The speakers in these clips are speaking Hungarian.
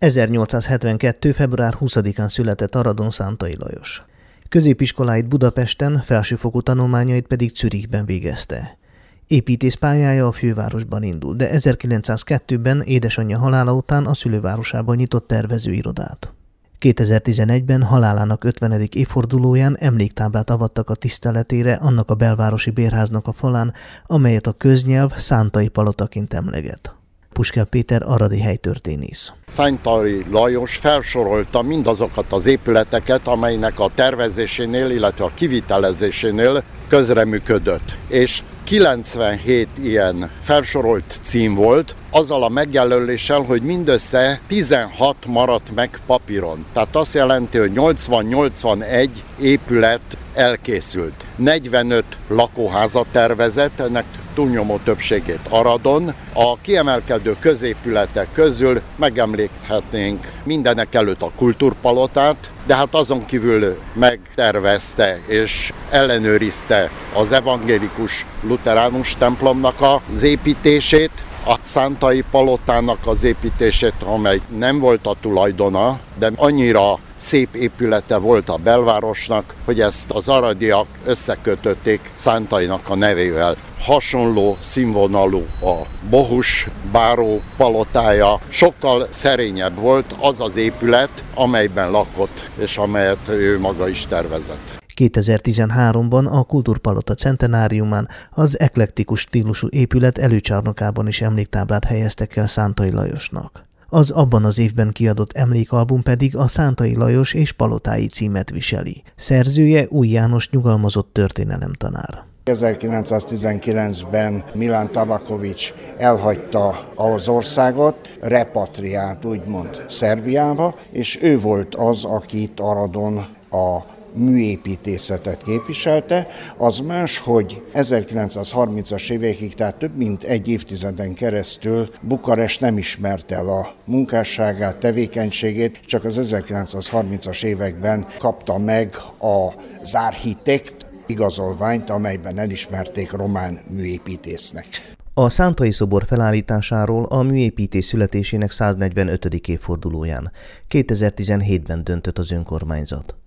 1872. február 20-án született Aradon Szántai Lajos. Középiskoláit Budapesten, felsőfokú tanulmányait pedig Zürichben végezte. Építész pályája a fővárosban indult, de 1902-ben édesanyja halála után a szülővárosában nyitott tervezőirodát. 2011-ben halálának 50. évfordulóján emléktáblát avattak a tiszteletére annak a belvárosi bérháznak a falán, amelyet a köznyelv Szántai palotaként emleget. Puskel Péter aradi helytörténész. Szánytari Lajos felsorolta mindazokat az épületeket, amelynek a tervezésénél, illetve a kivitelezésénél közreműködött. És 97 ilyen felsorolt cím volt, azzal a megjelöléssel, hogy mindössze 16 maradt meg papíron. Tehát azt jelenti, hogy 80-81 épület elkészült. 45 lakóházat tervezett, ennek túlnyomó többségét Aradon. A kiemelkedő középületek közül megemlékezhetnénk mindenek előtt a kultúrpalotát, de hát azon kívül megtervezte és ellenőrizte az evangélikus luteránus templomnak az építését, a Szántai palotának az építését, amely nem volt a tulajdona, de annyira szép épülete volt a belvárosnak, hogy ezt az aradiak összekötötték Szántainak a nevével. Hasonló színvonalú a Bohus báró palotája, sokkal szerényebb volt az az épület, amelyben lakott, és amelyet ő maga is tervezett. 2013-ban a Kultúrpalota centenáriumán az eklektikus stílusú épület előcsarnokában is emléktáblát helyeztek el Szántai Lajosnak. Az abban az évben kiadott emlékalbum pedig a Szántai Lajos és Palotái címet viseli. Szerzője Új János nyugalmazott történelemtanár. 1919-ben Milán Tabakovics elhagyta az országot, repatriált úgymond Szerbiába, és ő volt az, akit Aradon a műépítészetet képviselte, az más, hogy 1930-as évekig, tehát több mint egy évtizeden keresztül Bukarest nem ismerte el a munkásságát, tevékenységét, csak az 1930-as években kapta meg az architekt igazolványt, amelyben elismerték román műépítésznek. A Szántai szobor felállításáról a műépítés születésének 145. évfordulóján 2017-ben döntött az önkormányzat.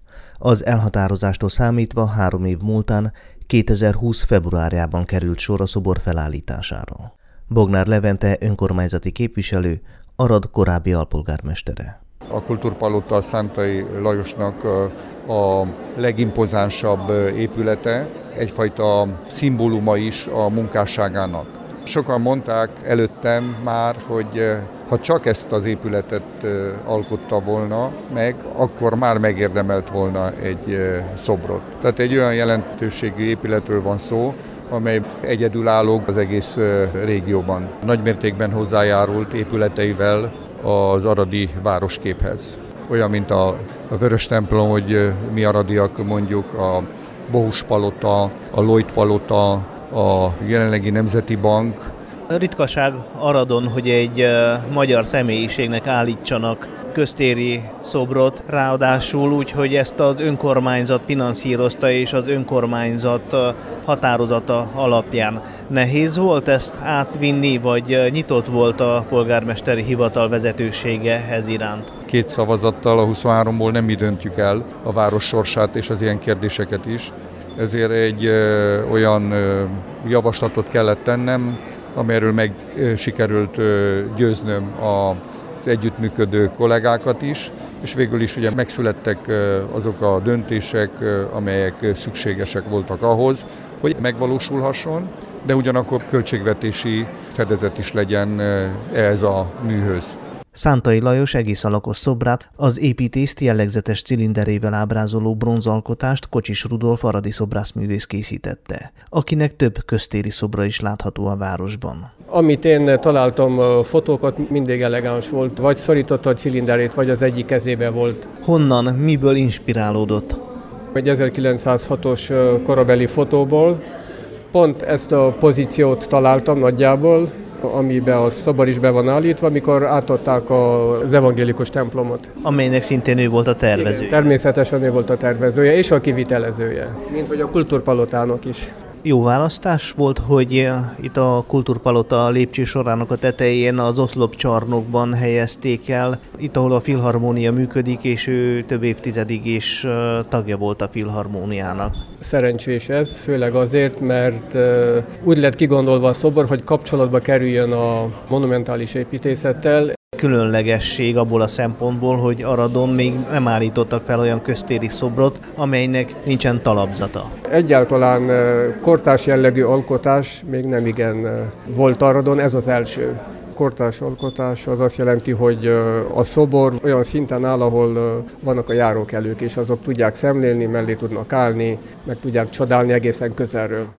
Az elhatározástól számítva három év múltán 2020. februárjában került sor a szobor felállítására. Bognár Levente önkormányzati képviselő, Arad korábbi alpolgármestere. A Kultúrpalota Szántai Lajosnak a legimpozánsabb épülete, egyfajta szimbóluma is a munkásságának. Sokan mondták előttem már, hogy ha csak ezt az épületet alkotta volna meg, akkor már megérdemelt volna egy szobrot. Tehát egy olyan jelentőségű épületről van szó, amely egyedülálló az egész régióban. Nagymértékben hozzájárult épületeivel az aradi városképhez. Olyan, mint a, Vörös templom, hogy mi aradiak mondjuk, a Bohus palota, a Lloyd palota, a jelenlegi Nemzeti Bank, Ritkaság Aradon, hogy egy magyar személyiségnek állítsanak köztéri szobrot, ráadásul úgy, hogy ezt az önkormányzat finanszírozta, és az önkormányzat határozata alapján. Nehéz volt ezt átvinni, vagy nyitott volt a polgármesteri hivatal vezetősége ez iránt? Két szavazattal a 23-ból nem mi döntjük el a város sorsát és az ilyen kérdéseket is. Ezért egy olyan javaslatot kellett tennem, amelyről meg sikerült győznöm az együttműködő kollégákat is, és végül is ugye megszülettek azok a döntések, amelyek szükségesek voltak ahhoz, hogy megvalósulhasson, de ugyanakkor költségvetési fedezet is legyen ez a műhöz. Szántai Lajos egész alakos szobrát, az építészt jellegzetes cilinderével ábrázoló bronzalkotást Kocsis Rudolf aradi szobrászművész készítette, akinek több köztéri szobra is látható a városban. Amit én találtam fotókat, mindig elegáns volt, vagy szorította a cilinderét, vagy az egyik kezébe volt. Honnan, miből inspirálódott? Egy 1906-os korabeli fotóból, pont ezt a pozíciót találtam nagyjából, amiben a szobor is be van állítva, amikor átadták az evangélikus templomot. Amelynek szintén ő volt a tervezője. Igen, természetesen ő volt a tervezője és a kivitelezője, mint hogy a kultúrpalotának is. Jó választás volt, hogy eh, itt a Kultúrpalota lépcső sorának a tetején az oszlop csarnokban helyezték el, itt ahol a filharmónia működik, és ő több évtizedig is eh, tagja volt a filharmóniának. Szerencsés ez, főleg azért, mert eh, úgy lett kigondolva a szobor, hogy kapcsolatba kerüljön a monumentális építészettel, különlegesség abból a szempontból, hogy Aradon még nem állítottak fel olyan köztéri szobrot, amelynek nincsen talapzata. Egyáltalán kortás jellegű alkotás még nem igen volt Aradon, ez az első. Kortás alkotás az azt jelenti, hogy a szobor olyan szinten áll, ahol vannak a járókelők, és azok tudják szemlélni, mellé tudnak állni, meg tudják csodálni egészen közelről.